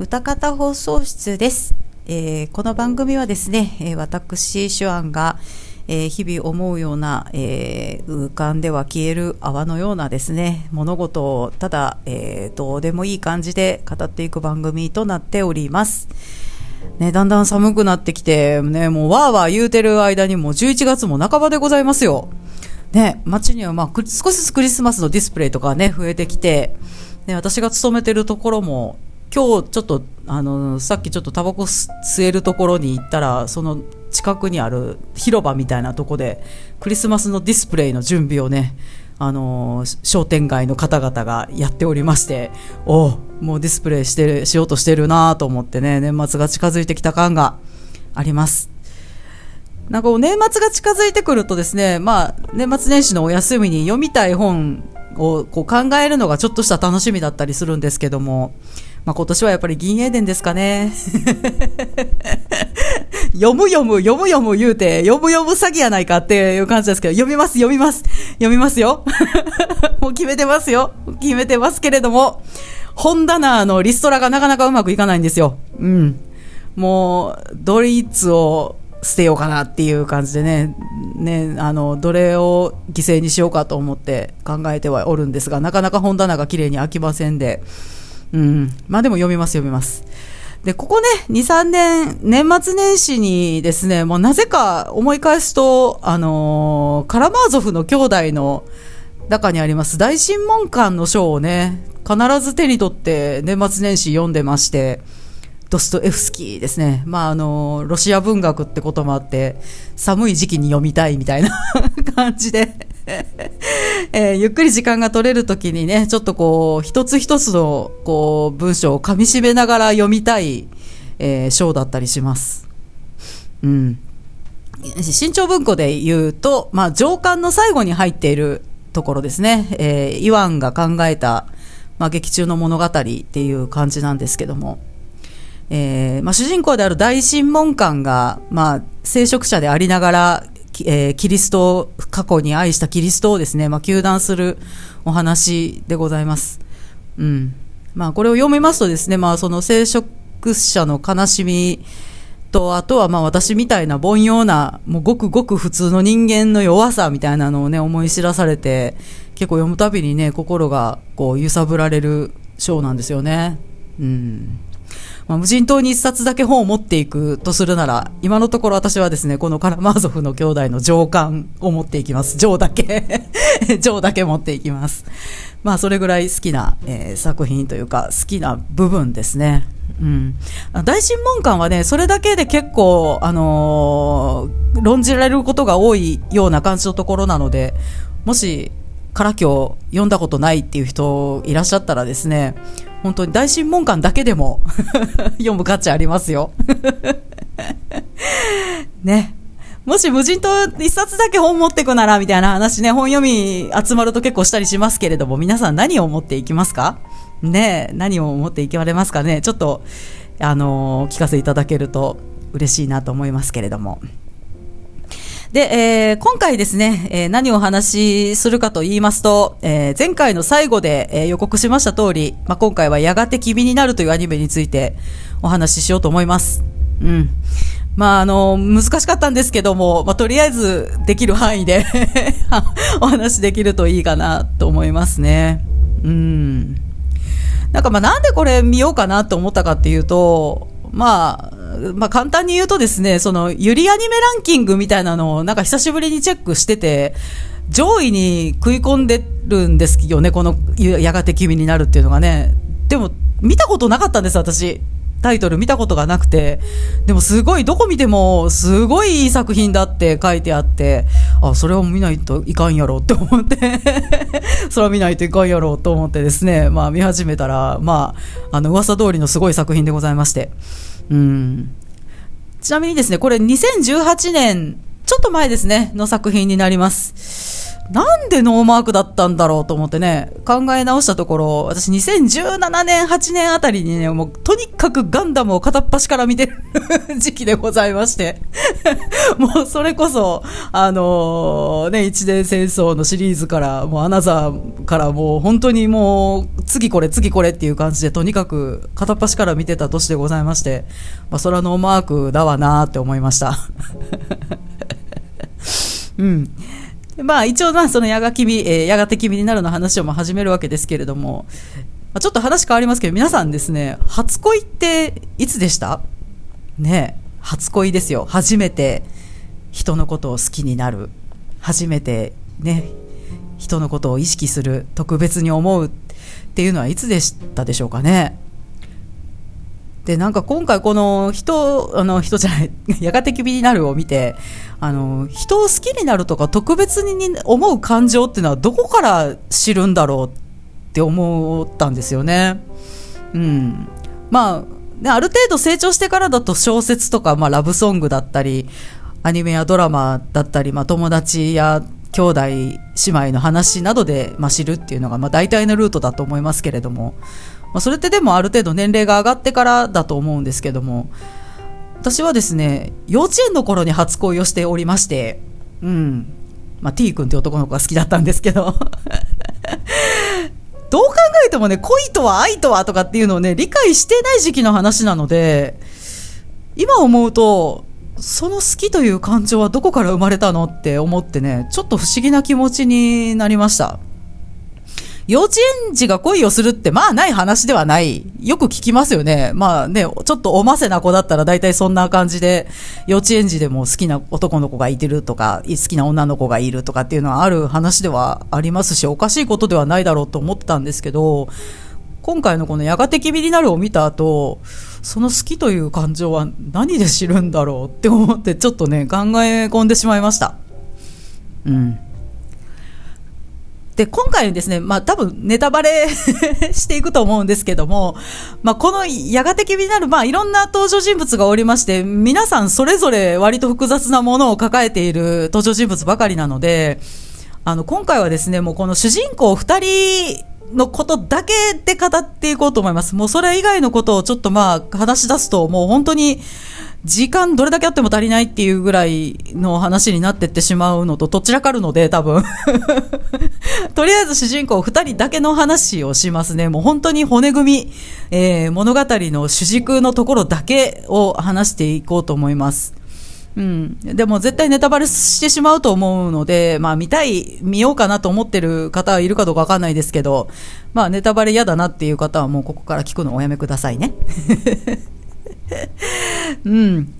歌方放送室です、えーこの番組はですね、えー私手腕が、えー日々思うような、えー浮かんでは消える泡のようなですね物事をただ、えどうでもいい感じで語っていく番組となっております。ね、だんだん寒くなってきて、ね、もうわーわー言うてる間にもう11月も半ばでございますよ。ね、街にはまあ少しずつクリスマスのディスプレイとかね、増えてきて、ね、私が勤めてるところも、今日ちょっと、あの、さっきちょっとタバコ吸えるところに行ったら、その近くにある広場みたいなとこで、クリスマスのディスプレイの準備をね、あの商店街の方々がやっておりまして、おうもうディスプレイしてる、しようとしてるなと思ってね、年末が近づいてきた感があります。なんか年末が近づいてくるとですね、まあ、年末年始のお休みに読みたい本をこう考えるのがちょっとした楽しみだったりするんですけども、まあ、今年はやっぱり銀英伝ですかね。読む読む読む読む言うて、読む読む詐欺やないかっていう感じですけど、読みます読みます読みますよ。もう決めてますよ。決めてますけれども、本棚のリストラがなかなかうまくいかないんですよ。うん。もう、ドイツを捨てようかなっていう感じでね、ね、あの、どれを犠牲にしようかと思って考えてはおるんですが、なかなか本棚が綺麗に開きませんで、うん。まあでも読みます読みます。で、ここね、2、3年、年末年始にですね、もうなぜか思い返すと、あのーカラマーゾフの兄弟の中にあります大神門館の書をね、必ず手に取って年末年始読んでまして、ドストエフスキーですね。まあ、あの、ロシア文学ってこともあって、寒い時期に読みたいみたいな 感じで、えーゆっくり時間が取れるときにね、ちょっとこう、一つ一つの、こう、文章を噛み締めながら読みたい、えー章だったりします。うん。新潮文庫で言うと、まあ、上巻の最後に入っているところですね。えーイワンが考えた、まあ、劇中の物語っていう感じなんですけども、えーまあ、主人公である大神門館が、まあ、聖職者でありながら、えーキリスト、過去に愛したキリストをですね、まあ、求断するお話でございます。うん。まあ、これを読みますとですね、まあ、その聖職者の悲しみと、あとはまあ、私みたいな凡庸な、もうごくごく普通の人間の弱さみたいなのをね、思い知らされて、結構読むたびにね、心がこう揺さぶられる章なんですよね。うん。まあ、無人島に一冊だけ本を持っていくとするなら、今のところ私はですね、このカラマーゾフの兄弟の上巻を持っていきます。上だけ。上だけ持っていきます。まあ、それぐらい好きな、えー作品というか、好きな部分ですね。うん。大神門館はね、それだけで結構、あのー論じられることが多いような感じのところなので、もし、から今日読んだことないっていう人いらっしゃったらですね、本当に大神門館だけでも 読む価値ありますよ。ね。もし無人島一冊だけ本持ってくならみたいな話ね、本読み集まると結構したりしますけれども、皆さん何を持っていきますか？ね何を持っていきられますかね？ちょっと、あのー聞かせいただけると嬉しいなと思いますけれども。で、えー今回ですね、えー何をお話しするかと言いますと、えー前回の最後で、えー予告しました通り、まあ、今回はやがて君になるというアニメについてお話ししようと思います。うん。まあ、あの、難しかったんですけども、まあ、とりあえずできる範囲で お話できるといいかなと思いますね。うん。なんかまあなんでこれ見ようかなと思ったかっていうと、まあ、まあ簡単に言うとですね、そのゆりアニメランキングみたいなのをなんか久しぶりにチェックしてて、上位に食い込んでるんですよね、このやがて君になるっていうのがね。でも見たことなかったんです、私。タイトル見たことがなくて、でもすごい、どこ見ても、すごいいい作品だって書いてあって、あ、それを見ないといかんやろって思って、それは見ないといかんやろと思ってですね、まあ見始めたら、まあ、あの、噂通りのすごい作品でございまして。うん。ちなみにですね、これ2018年、ちょっと前ですね、の作品になります。なんでノーマークだったんだろうと思ってね、考え直したところ、私2017年、8年あたりにね、もうとにかくガンダムを片っ端から見てる 時期でございまして。もうそれこそ、あのーね、一年戦争のシリーズから、もうアナザーからもう本当にもう、次これ次これっていう感じで、とにかく片っ端から見てた年でございまして、まあそれはノーマークだわなーって思いました。うん。まあ一応まあそのやが君、えーやがて君になるの話をま始めるわけですけれども、まあ、ちょっと話変わりますけど、皆さんですね、初恋っていつでした？ね初恋ですよ。初めて人のことを好きになる。初めてね、人のことを意識する。特別に思うっていうのはいつでしたでしょうかね？で、なんか今回この人、あの人じゃない、やがて君になるを見て、あの、人を好きになるとか特別に思う感情っていうのはどこから知るんだろうって思ったんですよね。うん。まあ、ある程度成長してからだと小説とか、まあラブソングだったり、アニメやドラマだったり、まあ友達や兄弟姉妹の話などで、まあ、知るっていうのが、まあ大体のルートだと思いますけれども、まあそれってでもある程度年齢が上がってからだと思うんですけども、私はですね、幼稚園の頃に初恋をしておりまして、うん。まあ、T 君って男の子が好きだったんですけど、どう考えてもね、恋とは愛とはとかっていうのをね、理解してない時期の話なので、今思うと、その好きという感情はどこから生まれたのって思ってね、ちょっと不思議な気持ちになりました。幼稚園児が恋をするって、まあない話ではない。よく聞きますよね。まあね、ちょっとおませな子だったら大体そんな感じで、幼稚園児でも好きな男の子がいてるとか、好きな女の子がいるとかっていうのはある話ではありますし、おかしいことではないだろうと思ってたんですけど、今回のこのやがて君になるを見た後、その好きという感情は何で知るんだろうって思ってちょっとね、考え込んでしまいました。うん。で、今回ですね、まあ多分ネタバレ していくと思うんですけども、まあこのやがて君になる、まあいろんな登場人物がおりまして、皆さんそれぞれ割と複雑なものを抱えている登場人物ばかりなので、あの、今回はですね、もうこの主人公二人のことだけで語っていこうと思います。もうそれ以外のことをちょっとまあ話し出すと、もう本当に時間どれだけあっても足りないっていうぐらいの話になってってしまうのとどちらかるので多分。とりあえず主人公二人だけの話をしますね。もう本当に骨組み、えー、物語の主軸のところだけを話していこうと思います。うん。でも絶対ネタバレしてしまうと思うので、まあ見たい、見ようかなと思ってる方はいるかどうかわかんないですけど、まあネタバレ嫌だなっていう方はもうここから聞くのをおやめくださいね。うん。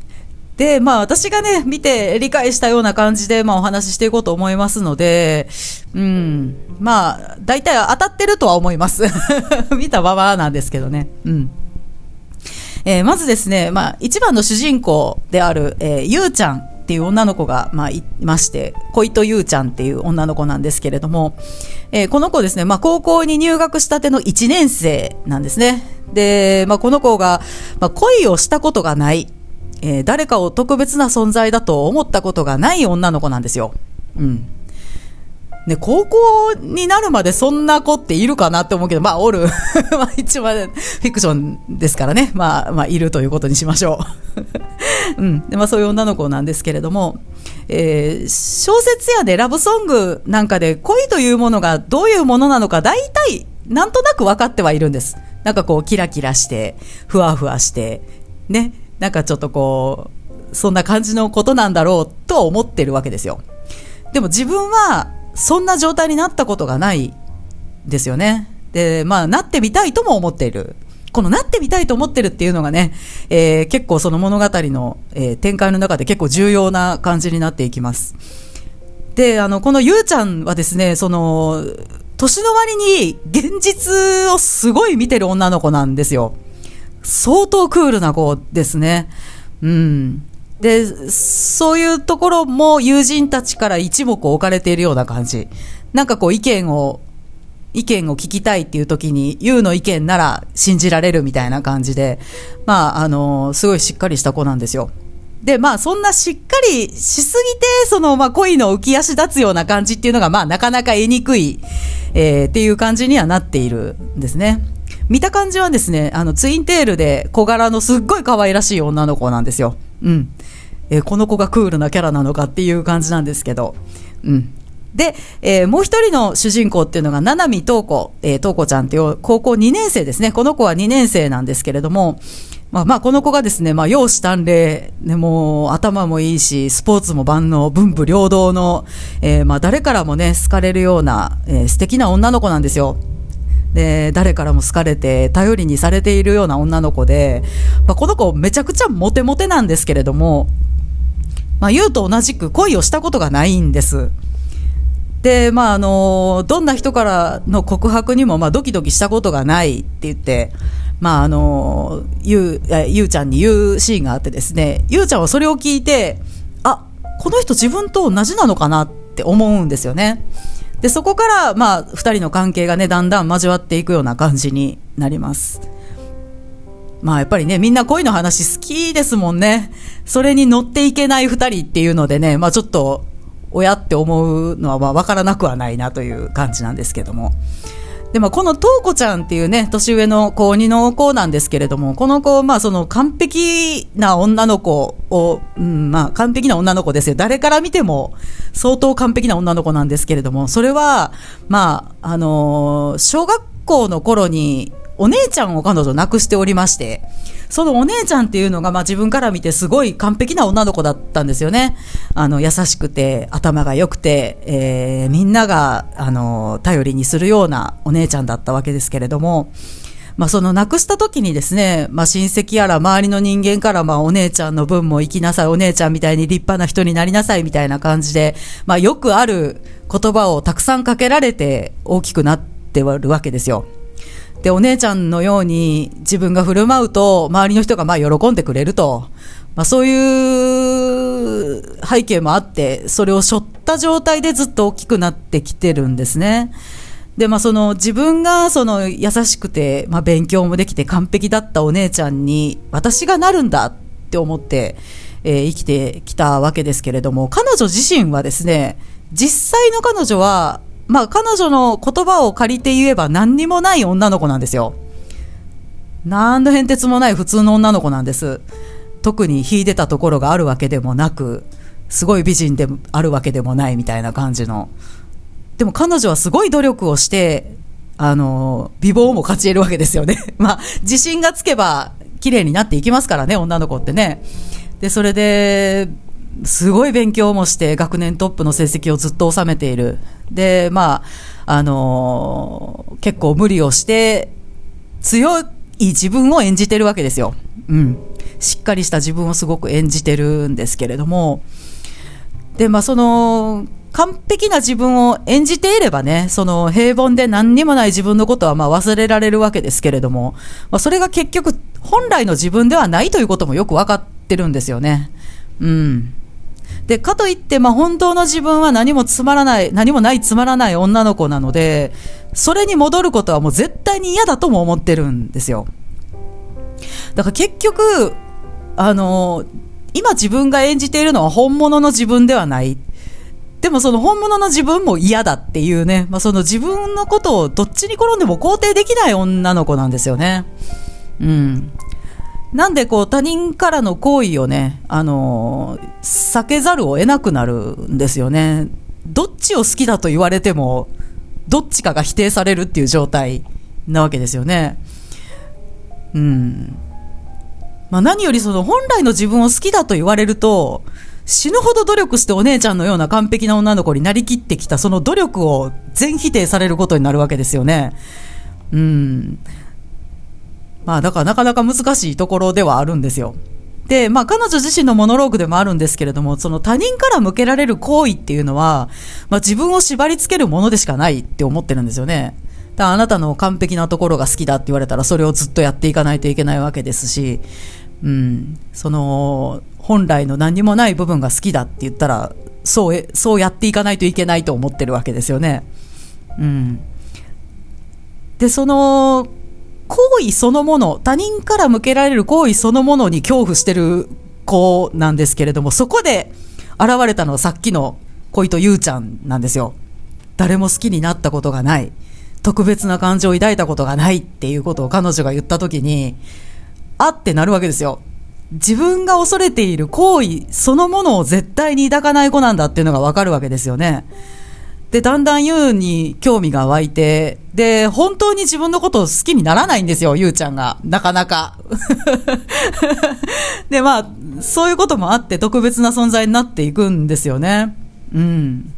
で、まあ私がね、見て理解したような感じで、まあお話ししていこうと思いますので、うん。まあ、大体当たってるとは思います。見たままなんですけどね。うん。えーまずですね、まあ、一番の主人公である、えーゆうちゃんっていう女の子が、まあ、いまして、小糸ゆうちゃんっていう女の子なんですけれども、えーこの子ですね、まあ、高校に入学したての1年生なんですね。で、まあ、この子が、まあ、恋をしたことがない、えー誰かを特別な存在だと思ったことがない女の子なんですよ。うん。ね、高校になるまでそんな子っているかなって思うけど、まあ、おる。まあ、一応はフィクションですからね。まあ、まあ、いるということにしましょう。うん。で、まあ、そういう女の子なんですけれども、えー小説やでラブソングなんかで恋というものがどういうものなのか、大体、なんとなく分かってはいるんです。なんかこう、キラキラして、ふわふわして、ね。なんかちょっとこう、そんな感じのことなんだろうとは思ってるわけですよ。でも自分はそんな状態になったことがないですよね。で、まあ、なってみたいとも思っている。このなってみたいと思ってるっていうのがね、えー結構その物語の、えー展開の中で結構重要な感じになっていきます。で、あの、このゆうちゃんはですね、その、年の割に現実をすごい見てる女の子なんですよ。相当クールな子ですね。うん。で、そういうところも友人たちから一目置かれているような感じ。なんかこう意見を、意見を聞きたいっていう時に、ユウの意見なら信じられるみたいな感じで、まあ、あの、すごいしっかりした子なんですよ。で、まあ、そんなしっかりしすぎて、その、まあ、恋の浮き足立つような感じっていうのが、まあ、なかなか得にくい、えー、っていう感じにはなっているんですね。見た感じはですね、あの、ツインテールで小柄のすっごい可愛らしい女の子なんですよ。うん。えー、この子がクールなキャラなのかっていう感じなんですけど。うん。で、えー、もう一人の主人公っていうのが、七海東子、えー、東子ちゃんっていう高校2年生ですね。この子は2年生なんですけれども、まあまあ、この子がですね、まあ、容姿端麗、ね、もう、頭もいいし、スポーツも万能、文武両道の、えー、まあ、誰からもね、好かれるような、えー、素敵な女の子なんですよ。で、誰からも好かれて、頼りにされているような女の子で、まあ、この子めちゃくちゃモテモテなんですけれども、まあ、言うと同じく恋をしたことがないんです。で、まあ、あの、どんな人からの告白にも、まあ、ドキドキしたことがないって言って、まあ、あの、ゆう、ゆうちゃんに言うシーンがあってですね、ゆうちゃんはそれを聞いて、あ、この人自分と同じなのかなって思うんですよね。で、そこから、まあ、二人の関係がね、だんだん交わっていくような感じになります。まあやっぱりね、みんな恋の話好きですもんね。それに乗っていけない二人っていうのでね、まあちょっと、親って思うのはまあ分からなくはないなという感じなんですけども。でもこのとうこちゃんっていうね、年上の子鬼の子なんですけれども、この子、まあその完璧な女の子を、うん、まあ完璧な女の子ですよ。誰から見ても相当完璧な女の子なんですけれども、それは、まあ、あのー、小学校の頃にお姉ちゃんを彼女亡くしておりまして、そのお姉ちゃんっていうのが、まあ自分から見てすごい完璧な女の子だったんですよね。あの、優しくて、頭が良くて、えー、みんなが、あの、頼りにするようなお姉ちゃんだったわけですけれども、まあ、その亡くした時にですね、まあ、親戚やら周りの人間から、まあ、お姉ちゃんの分も生きなさい、お姉ちゃんみたいに立派な人になりなさいみたいな感じで、まあ、よくある言葉をたくさんかけられて大きくなってはるわけですよ。で、お姉ちゃんのように自分が振る舞うと、周りの人がまあ喜んでくれると。まあそういう背景もあって、それを背負った状態でずっと大きくなってきてるんですね。で、まあその自分がその優しくて、まあ勉強もできて完璧だったお姉ちゃんに私がなるんだって思って、えー、生きてきたわけですけれども、彼女自身はですね、実際の彼女はまあ彼女の言葉を借りて言えば何にもない女の子なんですよ。何の変哲もない普通の女の子なんです。特に秀でたところがあるわけでもなく、すごい美人であるわけでもないみたいな感じの。でも彼女はすごい努力をして、あの、美貌も勝ち得るわけですよね。まあ、自信がつけば綺麗になっていきますからね、女の子ってね。で、それで、すごい勉強もして学年トップの成績をずっと収めている。で、まあ、あのー、結構無理をして強い自分を演じてるわけですよ。うん。しっかりした自分をすごく演じてるんですけれども。で、まあ、その、完璧な自分を演じていればね、その平凡で何にもない自分のことはまあ忘れられるわけですけれども、まあ、それが結局本来の自分ではないということもよくわかってるんですよね。うん。で、かといって、まあ、本当の自分は何もつまらない、何もないつまらない女の子なので、それに戻ることはもう絶対に嫌だとも思ってるんですよ。だから結局、あの、今自分が演じているのは本物の自分ではない。でもその本物の自分も嫌だっていうね、まあ、その自分のことをどっちに転んでも肯定できない女の子なんですよね。うん。なんでこう他人からの行為をね、あの、避けざるを得なくなるんですよね。どっちを好きだと言われても、どっちかが否定されるっていう状態なわけですよね。うん。まあ何よりその本来の自分を好きだと言われると、死ぬほど努力してお姉ちゃんのような完璧な女の子になりきってきたその努力を全否定されることになるわけですよね。うん。まあだからなかなか難しいところではあるんですよ。で、まあ彼女自身のモノローグでもあるんですけれども、その他人から向けられる行為っていうのは、まあ自分を縛り付けるものでしかないって思ってるんですよね。だあなたの完璧なところが好きだって言われたらそれをずっとやっていかないといけないわけですし、うん、その本来の何もない部分が好きだって言ったら、そう、そうやっていかないといけないと思ってるわけですよね。うん。で、その、行為そのもの、他人から向けられる行為そのものに恐怖してる子なんですけれども、そこで現れたのはさっきの恋とゆうちゃんなんですよ。誰も好きになったことがない。特別な感情を抱いたことがないっていうことを彼女が言った時に、あってなるわけですよ。自分が恐れている行為そのものを絶対に抱かない子なんだっていうのがわかるわけですよね。で、だんだんユウに興味が湧いて、で、本当に自分のことを好きにならないんですよ、ユウちゃんが。なかなか。で、まあ、そういうこともあって特別な存在になっていくんですよね。うん。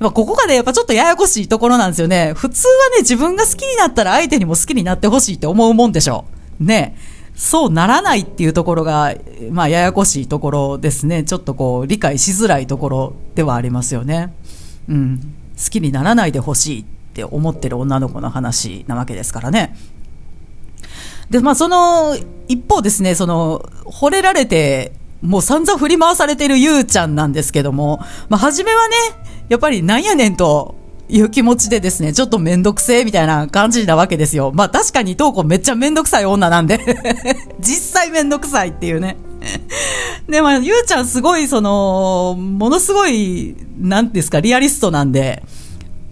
まあ、ここがね、やっぱちょっとややこしいところなんですよね。普通はね、自分が好きになったら相手にも好きになってほしいって思うもんでしょう。ね。そうならないっていうところが、まあ、ややこしいところですね。ちょっとこう、理解しづらいところではありますよね。うん、好きにならないでほしいって思ってる女の子の話なわけですからね。で、まあ、その一方ですね、その、惚れられて、もう散々振り回されてるゆうちゃんなんですけども、まあ、初めはね、やっぱりなんやねんという気持ちでですね、ちょっとめんどくせえみたいな感じなわけですよ。まあ確かにトーコめっちゃめんどくさい女なんで 実際めんどくさいっていうね で、も、ゆうちゃんすごい、その、ものすごい、なんですか、リアリストなんで、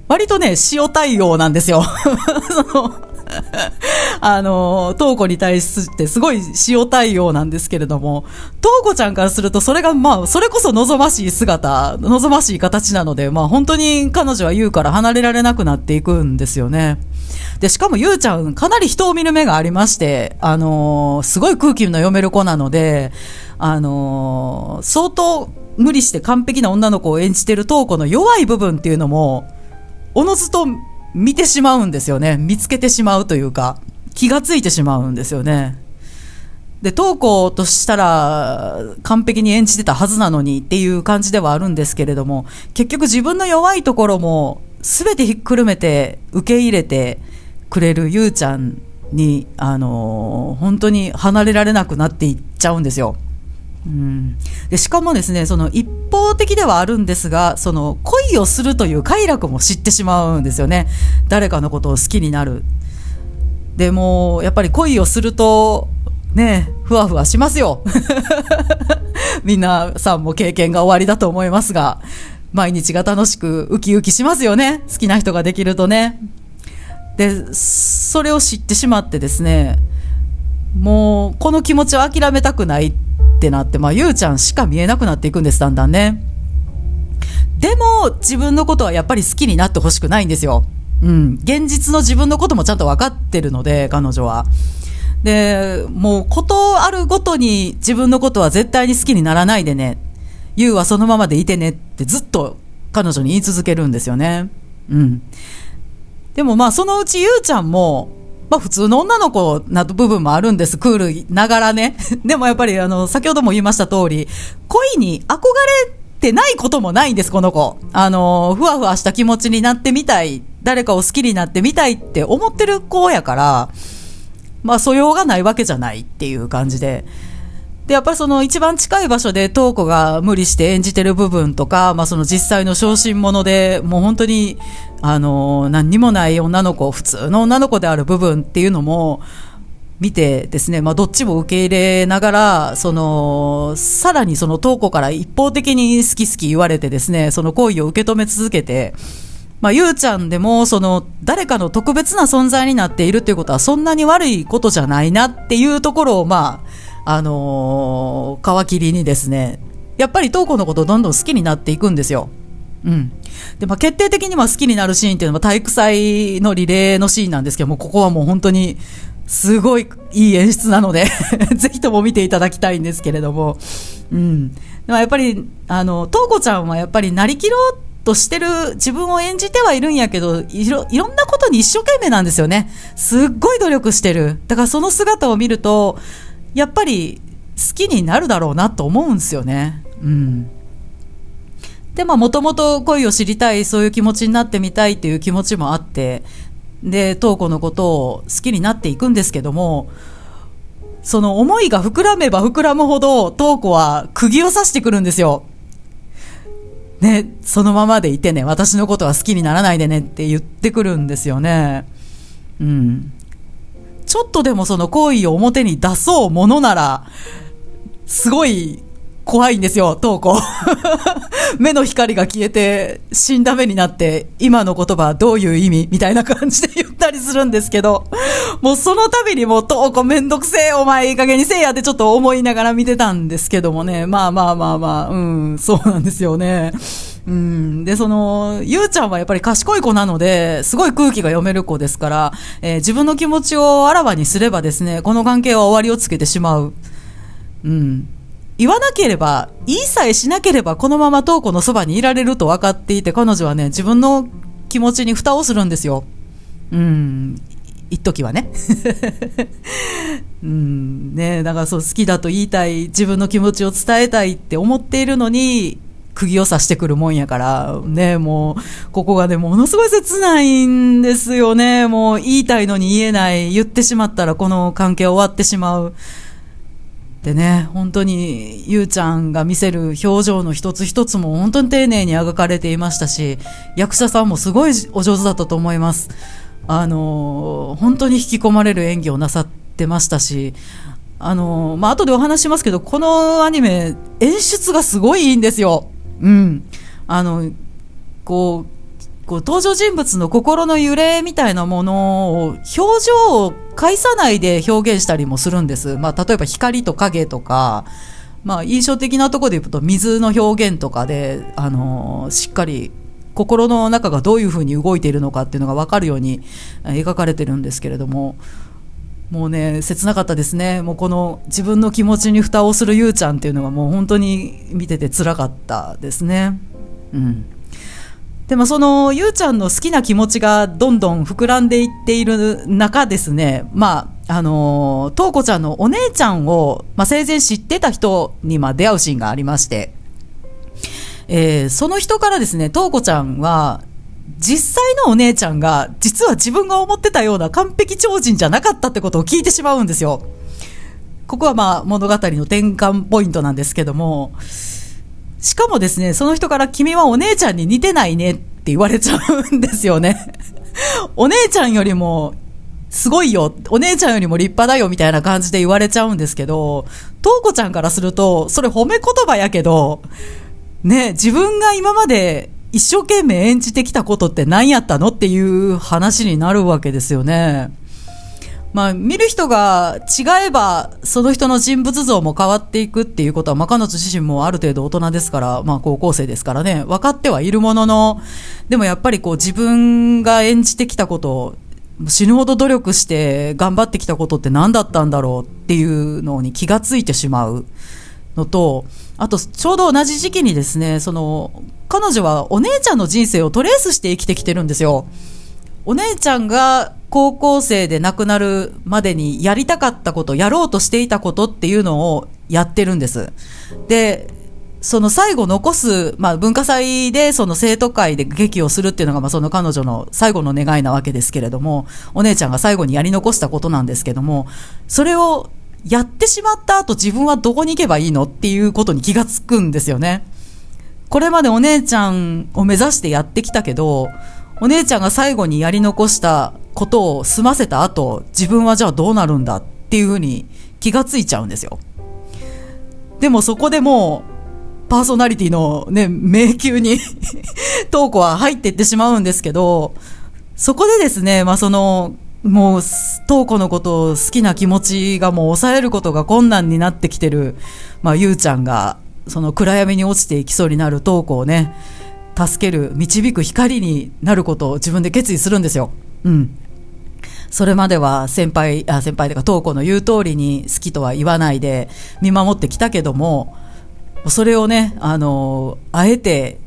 割とね、塩対応なんですよ。その、あの、トーコに対してすごい塩対応なんですけれども、トーコちゃんからするとそれがまあ、それこそ望ましい姿、望ましい形なので、まあ本当に彼女はユウから離れられなくなっていくんですよね。で、しかもゆうちゃん、かなり人を見る目がありまして、あのー、すごい空気の読める子なので、あのー、相当無理して完璧な女の子を演じてる東子の弱い部分っていうのも、おのずと見てしまうんですよね。見つけてしまうというか、気がついてしまうんですよね。で、東子としたら完璧に演じてたはずなのにっていう感じではあるんですけれども、結局自分の弱いところも全てひっくるめて受け入れてくれるゆうちゃんに、あのー、本当に離れられなくなっていっちゃうんですよ。うん、でしかもですねその一方的ではあるんですがその恋をするという快楽も知ってしまうんですよね。誰かのことを好きになる。でもやっぱり恋をするとねふわふわしますよ。みんなさんも経験が終わりだと思いますが。毎日が楽しくウキウキしますよね好きな人ができるとねでそれを知ってしまってですねもうこの気持ちを諦めたくないってなって、まあ、ゆうちゃんしか見えなくなっていくんです、だんだんね。でも、自分のことはやっぱり好きになってほしくないんですよ。うん。現実の自分のこともちゃんと分かってるので、彼女は。で、もう、ことあるごとに自分のことは絶対に好きにならないでね。ゆうはそのままでいてねってずっと彼女に言い続けるんですよね。うん。でもまあ、そのうちゆうちゃんも、まあ普通の女の子な部分もあるんです。クールながらね。でもやっぱりあの、先ほども言いました通り、恋に憧れてないこともないんです、この子。あの、ふわふわした気持ちになってみたい。誰かを好きになってみたいって思ってる子やから、まあ素養がないわけじゃないっていう感じで。で、やっぱりその一番近い場所で東子が無理して演じてる部分とか、まあその実際の昇進者で、もう本当に、あの、何にもない女の子、普通の女の子である部分っていうのも、見てですね、まあどっちも受け入れながら、その、さらにその東子から一方的に好き好き言われてですね、その行為を受け止め続けて、まあ、ゆうちゃんでも、その、誰かの特別な存在になっているっていうことは、そんなに悪いことじゃないなっていうところを、まあ、あのー、皮切りにですね、やっぱり東子のことをどんどん好きになっていくんですよ。うん。で、まあ、決定的には好きになるシーンっていうのは体育祭のリレーのシーンなんですけども、ここはもう本当に、すごいいい演出なので ぜひとも見ていただきたいんですけれども、うん。でもやっぱり、あの、東子ちゃんはやっぱりなりきろうとしてる自分を演じてはいるんやけどいろ、いろんなことに一生懸命なんですよね。すっごい努力してる。だからその姿を見ると、やっぱり好きになるだろうなと思うんですよね。うん。で、まあ、もともと恋を知りたい、そういう気持ちになってみたいっていう気持ちもあって、で、東子のことを好きになっていくんですけども、その思いが膨らめば膨らむほど、東子は釘を刺してくるんですよ。ね、そのままでいてね、私のことは好きにならないでねって言ってくるんですよね。うん。ちょっとでもその行為を表に出そうものなら、すごい怖いんですよ、トーコ。目の光が消えて、死んだ目になって、今の言葉どういう意味みたいな感じで言ったりするんですけど、もうその度にもうトーコめんどくせえ、お前いい加減にせえやってちょっと思いながら見てたんですけどもね、まあまあまあまあ、うん、そうなんですよね。うん。で、その、ゆうちゃんはやっぱり賢い子なので、すごい空気が読める子ですから、えー、自分の気持ちをあらわにすればですね、この関係は終わりをつけてしまう。うん。言わなければ、言いさえしなければ、このまま東子のそばにいられると分かっていて、彼女はね、自分の気持ちに蓋をするんですよ。うん。一時はね。うん。ねだからそう、好きだと言いたい、自分の気持ちを伝えたいって思っているのに、釘を刺してくるもんやから、ね、もう、ここがね、ものすごい切ないんですよね。もう、言いたいのに言えない、言ってしまったらこの関係終わってしまう。でね、本当に、ゆうちゃんが見せる表情の一つ一つも本当に丁寧に描かれていましたし、役者さんもすごいお上手だったと思います。あの、本当に引き込まれる演技をなさってましたし、あの、まあ、後でお話しますけど、このアニメ、演出がすごいいいんですよ。うん。あの、こう、こう登場人物の心の揺れみたいなものを表情を介さないで表現したりもするんです。まあ、例えば光と影とか、まあ、印象的なところで言うと水の表現とかで、あの、しっかり心の中がどういうふうに動いているのかっていうのが分かるように描かれてるんですけれども、もうね、切なかったですね。もうこの自分の気持ちに蓋をするゆうちゃんっていうのがもう本当に見てて辛かったですね。うん。でもそのゆうちゃんの好きな気持ちがどんどん膨らんでいっている中ですね、まあ、あの、とうこちゃんのお姉ちゃんを、まあ、生前知ってた人に、まあ、出会うシーンがありまして、えー、その人からですね、とうこちゃんは、実際のお姉ちゃんが、実は自分が思ってたような完璧超人じゃなかったってことを聞いてしまうんですよ。ここはまあ物語の転換ポイントなんですけども、しかもですね、その人から君はお姉ちゃんに似てないねって言われちゃうんですよね。お姉ちゃんよりもすごいよ、お姉ちゃんよりも立派だよみたいな感じで言われちゃうんですけど、とうこちゃんからすると、それ褒め言葉やけど、ね、自分が今まで一生懸命演じてきたことって何やったのっていう話になるわけですよね。まあ、見る人が違えば、その人の人物像も変わっていくっていうことは、まあ、彼女自身もある程度大人ですから、まあ、高校生ですからね、分かってはいるものの、でもやっぱりこう、自分が演じてきたことを、死ぬほど努力して頑張ってきたことって何だったんだろうっていうのに気がついてしまうのと、あと、ちょうど同じ時期にですね、その、彼女はお姉ちゃんの人生をトレースして生きてきてるんですよ。お姉ちゃんが高校生で亡くなるまでにやりたかったこと、やろうとしていたことっていうのをやってるんです。で、その最後残す、まあ文化祭でその生徒会で劇をするっていうのがまあその彼女の最後の願いなわけですけれども、お姉ちゃんが最後にやり残したことなんですけども、それをやってしまった後自分はどこに行けばいいのっていうことに気がつくんですよね。これまでお姉ちゃんを目指してやってきたけど、お姉ちゃんが最後にやり残したことを済ませた後、自分はじゃあどうなるんだっていうふうに気がついちゃうんですよ。でもそこでもう、パーソナリティのね、迷宮に トークは入っていってしまうんですけど、そこでですね、まあその、もう、トーコのことを好きな気持ちがもう抑えることが困難になってきてる、まあ、ゆうちゃんが、その暗闇に落ちていきそうになるトーコをね、助ける、導く光になることを自分で決意するんですよ。うん。それまでは先輩、あ先輩というか、東子の言う通りに好きとは言わないで見守ってきたけども、それをね、あの、あえて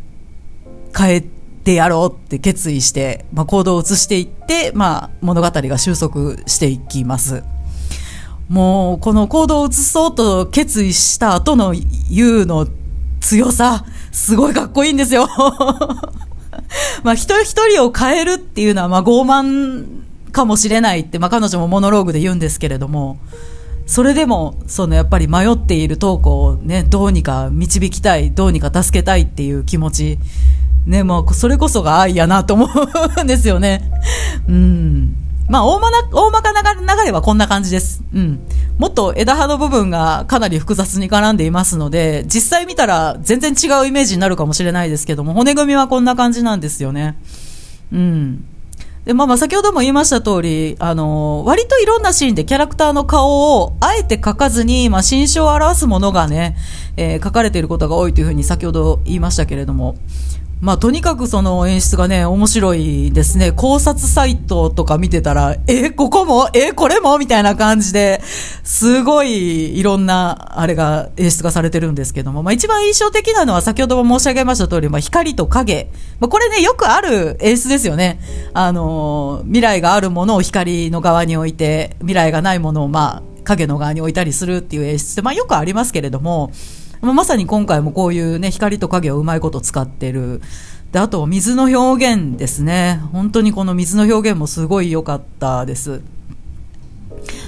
変えってやろうって決意して、まあ、行動を移していって、まあ、物語が収束していきます。もう、この行動を移そうと決意した後の優の強さ、すごいかっこいいんですよ。まあ、一人一人を変えるっていうのは、まあ、傲慢かもしれないって、まあ、彼女もモノローグで言うんですけれども、それでも、そのやっぱり迷っているトークをね、どうにか導きたい、どうにか助けたいっていう気持ち、ね、もうそれこそが愛やなと思うんですよね。うん。まあ、大まな、大まかな流れはこんな感じです。うん。もっと枝葉の部分がかなり複雑に絡んでいますので、実際見たら全然違うイメージになるかもしれないですけども、骨組みはこんな感じなんですよね。うん。で、まあまあ先ほども言いました通り、あのー、割といろんなシーンでキャラクターの顔をあえて描かずに、まあ心象を表すものがね、えー、書かれていることが多いというふうに先ほど言いましたけれども、まあ、とにかくその演出がね、面白いですね。考察サイトとか見てたら、え、ここも？え、これも？みたいな感じで、すごいいろんな、あれが、演出がされてるんですけども、まあ、一番印象的なのは先ほども申し上げました通り、まあ、光と影。まあ、これね、よくある演出ですよね。あの、未来があるものを光の側に置いて、未来がないものを、まあ、影の側に置いたりするっていう演出って、まあ、よくありますけれども、ま、さに今回もこういうね、光と影をうまいこと使ってる。で、あと、水の表現ですね。本当にこの水の表現もすごい良かったです。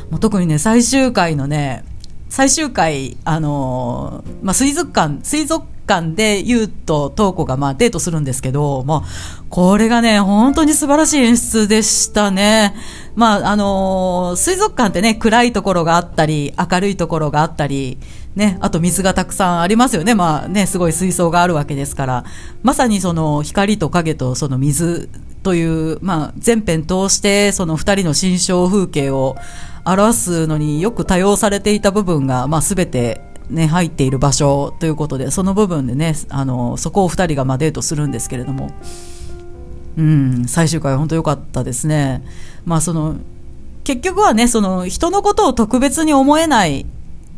もう特にね、最終回のね、最終回、あのー、まあ、水族館、水族館でユウとトウコがまあデートするんですけど、も、これがね、本当に素晴らしい演出でしたね。まあ、あのー、水族館ってね、暗いところがあったり、明るいところがあったり、ね、あと水がたくさんありますよね。まあね、すごい水槽があるわけですから、まさにその光と影とその水という、まあ全編通してその二人の心象風景を表すのによく多用されていた部分が、まあすべてね、入っている場所ということで、その部分でね、あの、そこを二人がまデートするんですけれども、うん、最終回は本当良かったですね。まあその、結局はね、その人のことを特別に思えない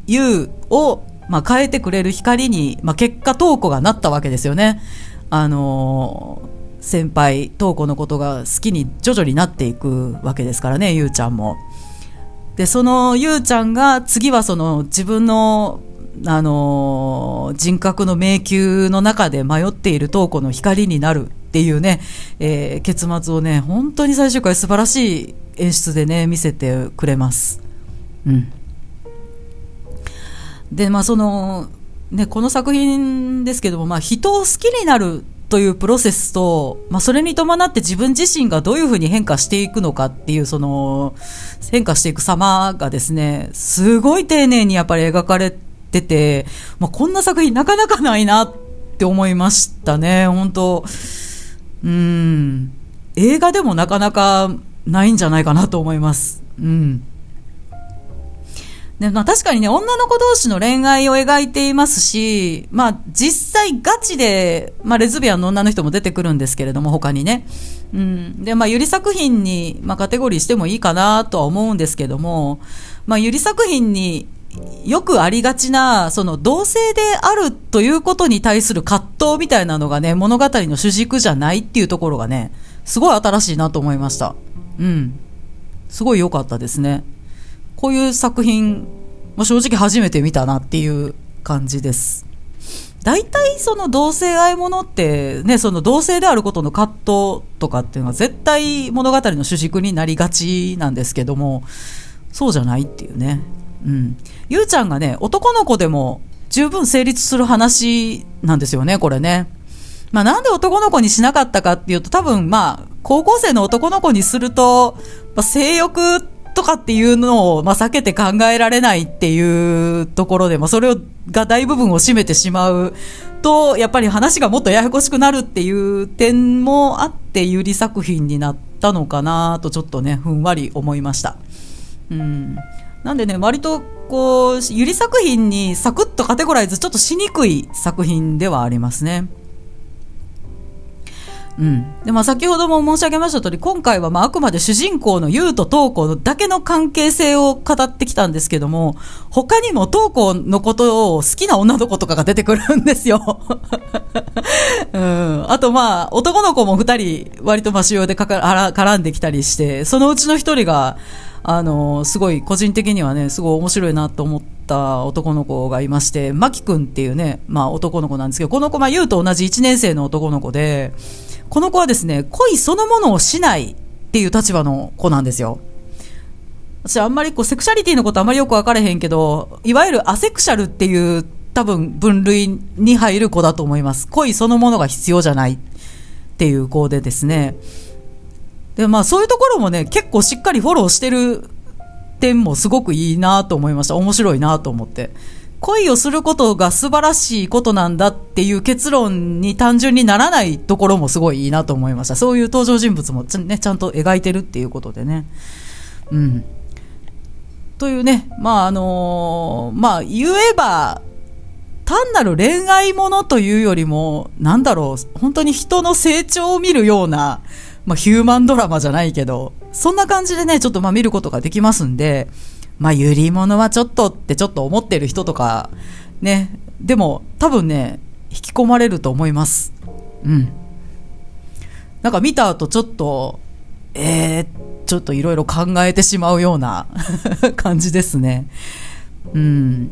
優を、まあ、変えてくれる光に、まあ、結果、東子がなったわけですよね。あのー、先輩、東子のことが好きに徐々になっていくわけですからね、ゆうちゃんも。で、そのゆうちゃんが次はその自分の、あのー、人格の迷宮の中で迷っている東子の光になるっていうね、えー、結末をね、本当に最終回素晴らしい演出でね、見せてくれます。うん。で、まあその、ね、この作品ですけども、まあ人を好きになるというプロセスと、まあそれに伴って自分自身がどういうふうに変化していくのかっていう、その、変化していく様がですね、すごい丁寧にやっぱり描かれてて、まあこんな作品なかなかないなって思いましたね、本当うん。映画でもなかなかないんじゃないかなと思います。うん。でまあ、確かにね、女の子同士の恋愛を描いていますし、まあ、実際ガチで、まあ、レズビアンの女の人も出てくるんですけれども、他にね。うん。で、まあ、ゆり作品に、まあ、カテゴリーしてもいいかなとは思うんですけども、まあ、ゆり作品によくありがちな、その同性であるということに対する葛藤みたいなのがね、物語の主軸じゃないっていうところがね、すごい新しいなと思いました。うん。すごい良かったですね。こういう作品、まあ、正直初めて見たなっていう感じです。大体その同性愛ものってね、その同性であることの葛藤とかっていうのは絶対物語の主軸になりがちなんですけども、そうじゃないっていうね。うん。ゆうちゃんがね、男の子でも十分成立する話なんですよね、これね。まあなんで男の子にしなかったかっていうと多分まあ高校生の男の子にすると、まあ、性欲とかっていうのを、まあ、避けて考えられないっていうところで、まあ、それをが大部分を占めてしまうと、やっぱり話がもっとややこしくなるっていう点もあって、有利作品になったのかなと、ちょっとね、ふんわり思いました。うん。なんでね、割と、こう、ゆり作品にサクッとカテゴライズちょっとしにくい作品ではありますね。うん。で、まあ先ほども申し上げました通り、今回はまああくまで主人公の優と東子だけの関係性を語ってきたんですけども、他にも東子のことを好きな女の子とかが出てくるんですよ。うん。あとまあ、男の子も二人割とまあ主要でかか絡んできたりして、そのうちの一人が、あの、すごい個人的にはね、すごい面白いなと思った男の子がいまして、マキ君っていうね、まあ男の子なんですけど、この子、まあ、優と同じ1年生の男の子で、この子はですね、恋そのものをしないっていう立場の子なんですよ。私あんまりこうセクシャリティのことあんまりよく分からへんけど、いわゆるアセクシャルっていう多分分類に入る子だと思います。恋そのものが必要じゃないっていう子でですね。で、まあそういうところもね、結構しっかりフォローしてる点もすごくいいなと思いました。面白いなと思って。恋をすることが素晴らしいことなんだっていう結論に単純にならないところもすごいいいなと思いました。そういう登場人物もち,、ね、ちゃんと描いてるっていうことでね。うん。というね、まああのー、まあ言えば、単なる恋愛ものというよりも、なんだろう、本当に人の成長を見るような、まあヒューマンドラマじゃないけど、そんな感じでね、ちょっとまあ見ることができますんで、まあ、ゆり物はちょっとってちょっと思ってる人とか、ね、でも多分ね、引き込まれると思います。うん。なんか見た後ちょっと、えー、ちょっといろいろ考えてしまうような 感じですね。うん。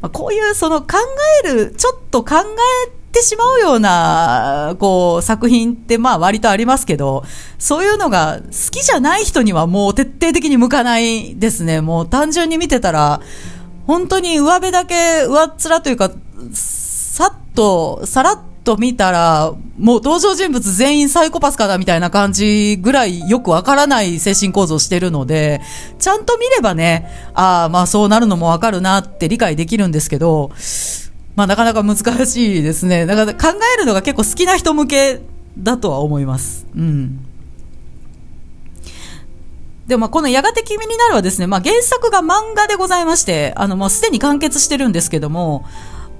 まあ、こういうその考える、ちょっと考えってしまうような、こう、作品ってまあ割とありますけど、そういうのが好きじゃない人にはもう徹底的に向かないですね。もう単純に見てたら、本当に上辺だけ、上っ面というか、さっと、さらっと見たら、もう登場人物全員サイコパスかなみたいな感じぐらいよくわからない精神構造してるので、ちゃんと見ればね、ああ、まあそうなるのもわかるなって理解できるんですけど、まあなかなか難しいですね。だから考えるのが結構好きな人向けだとは思います。うん。でもまあこのやがて君になるはですね、まあ原作が漫画でございまして、あのもうすでに完結してるんですけども、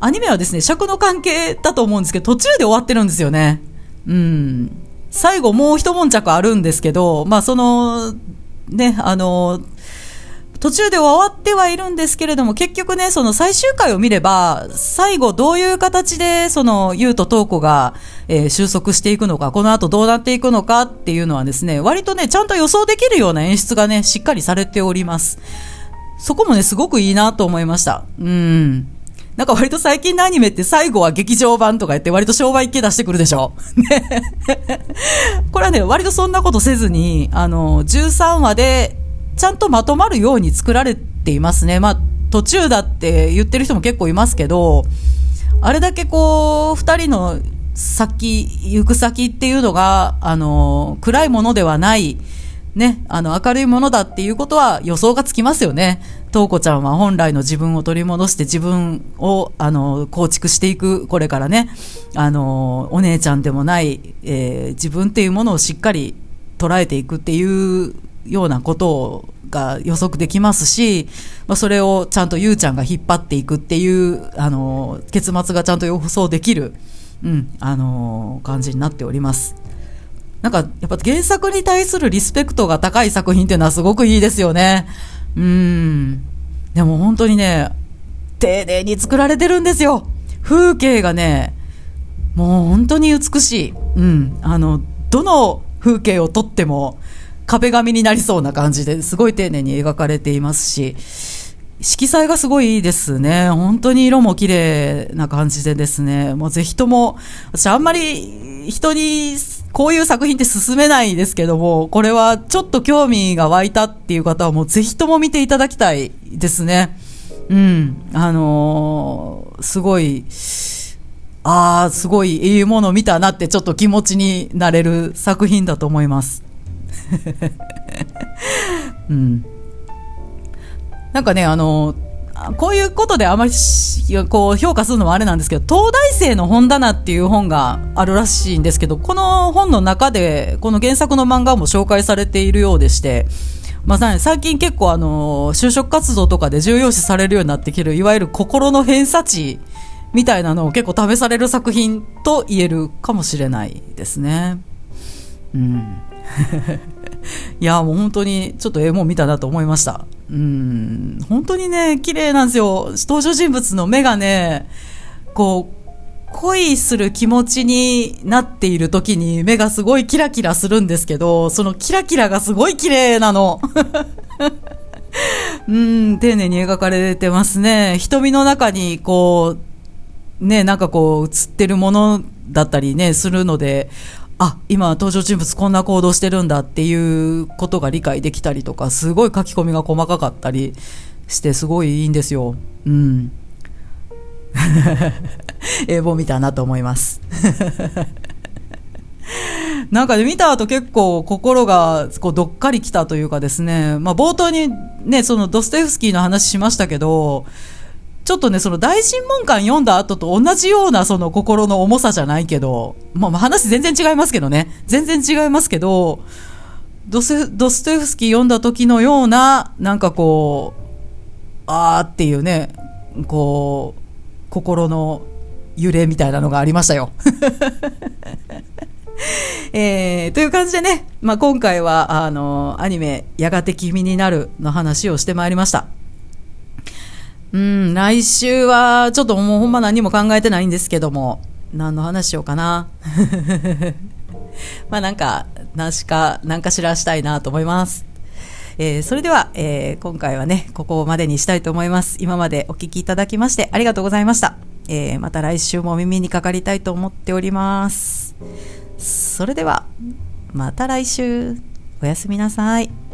アニメはですね、尺の関係だと思うんですけど、途中で終わってるんですよね。うん。最後もう一悶着あるんですけど、まあその、ね、あの、途中で終わってはいるんですけれども、結局ね、その最終回を見れば、最後どういう形で、その、ゆうととうこが、えー、収束していくのか、この後どうなっていくのかっていうのはですね、割とね、ちゃんと予想できるような演出がね、しっかりされております。そこもね、すごくいいなと思いました。うん。なんか割と最近のアニメって最後は劇場版とか言って割と商売系出してくるでしょ。ね。これはね、割とそんなことせずに、あの、13話で、ちゃんとまとまるように作られていますね。まあ、途中だって言ってる人も結構いますけど、あれだけこう、二人の先、行く先っていうのが、あの、暗いものではない、ね、あの、明るいものだっていうことは予想がつきますよね。東子ちゃんは本来の自分を取り戻して自分を、あの、構築していく、これからね、あの、お姉ちゃんでもない、えー、自分っていうものをしっかり捉えていくっていうようなことが予測できますし、まあ、それをちゃんとゆうちゃんが引っ張っていくっていう、あの、結末がちゃんと予想できる、うん、あの、感じになっております。なんか、やっぱ原作に対するリスペクトが高い作品っていうのはすごくいいですよね。うん。でも本当にね、丁寧に作られてるんですよ。風景がね、もう本当に美しい。うん。あの、どの風景を撮っても、壁紙になりそうな感じですごい丁寧に描かれていますし、色彩がすごいいいですね。本当に色も綺麗な感じでですね。もうぜひとも、私あんまり人にこういう作品って進めないですけども、これはちょっと興味が湧いたっていう方はもうぜひとも見ていただきたいですね。うん。あのー、すごい、ああ、すごいいいものを見たなってちょっと気持ちになれる作品だと思います。うん。なんかね、あの、こういうことであまりこう評価するのもあれなんですけど、東大生の本棚っていう本があるらしいんですけど、この本の中で、この原作の漫画も紹介されているようでして、まあ、最近結構あの、就職活動とかで重要視されるようになってきる、いわゆる心の偏差値みたいなのを結構試される作品と言えるかもしれないですね。うん。いや、もう本当にちょっとええもん見たなと思いました。うん、本当にね、綺麗なんですよ。登場人物の目がね、こう、恋する気持ちになっている時に目がすごいキラキラするんですけど、そのキラキラがすごい綺麗なの。うん、丁寧に描かれてますね。瞳の中にこう、ね、なんかこう映ってるものだったりね、するので、あ今登場人物こんな行動してるんだっていうことが理解できたりとかすごい書き込みが細かかったりしてすごいいいんですよ。うん。英語見たなと思います。なんかね、見た後結構心がこうどっかりきたというかですね、まあ冒頭にね、そのドストエフスキーの話しましたけど、ちょっとね、その大審問官読んだ後と同じようなその心の重さじゃないけど、まあ話全然違いますけどね、全然違いますけど、ドスドストエフスキー読んだ時のような、なんかこう、あーっていうね、こう、心の揺れみたいなのがありましたよ。えー、という感じでね、まあ、今回はあのアニメ「やがて君になる」の話をしてまいりましたうん来週はちょっともうほんま何も考えてないんですけども何の話しようかな。まあなんか何しか何かしらしたいなと思います。えー、それでは、えー、今回はねここまでにしたいと思います。今までお聞きいただきましてありがとうございました、えー、また来週もお耳にかかりたいと思っております。それではまた来週。おやすみなさい。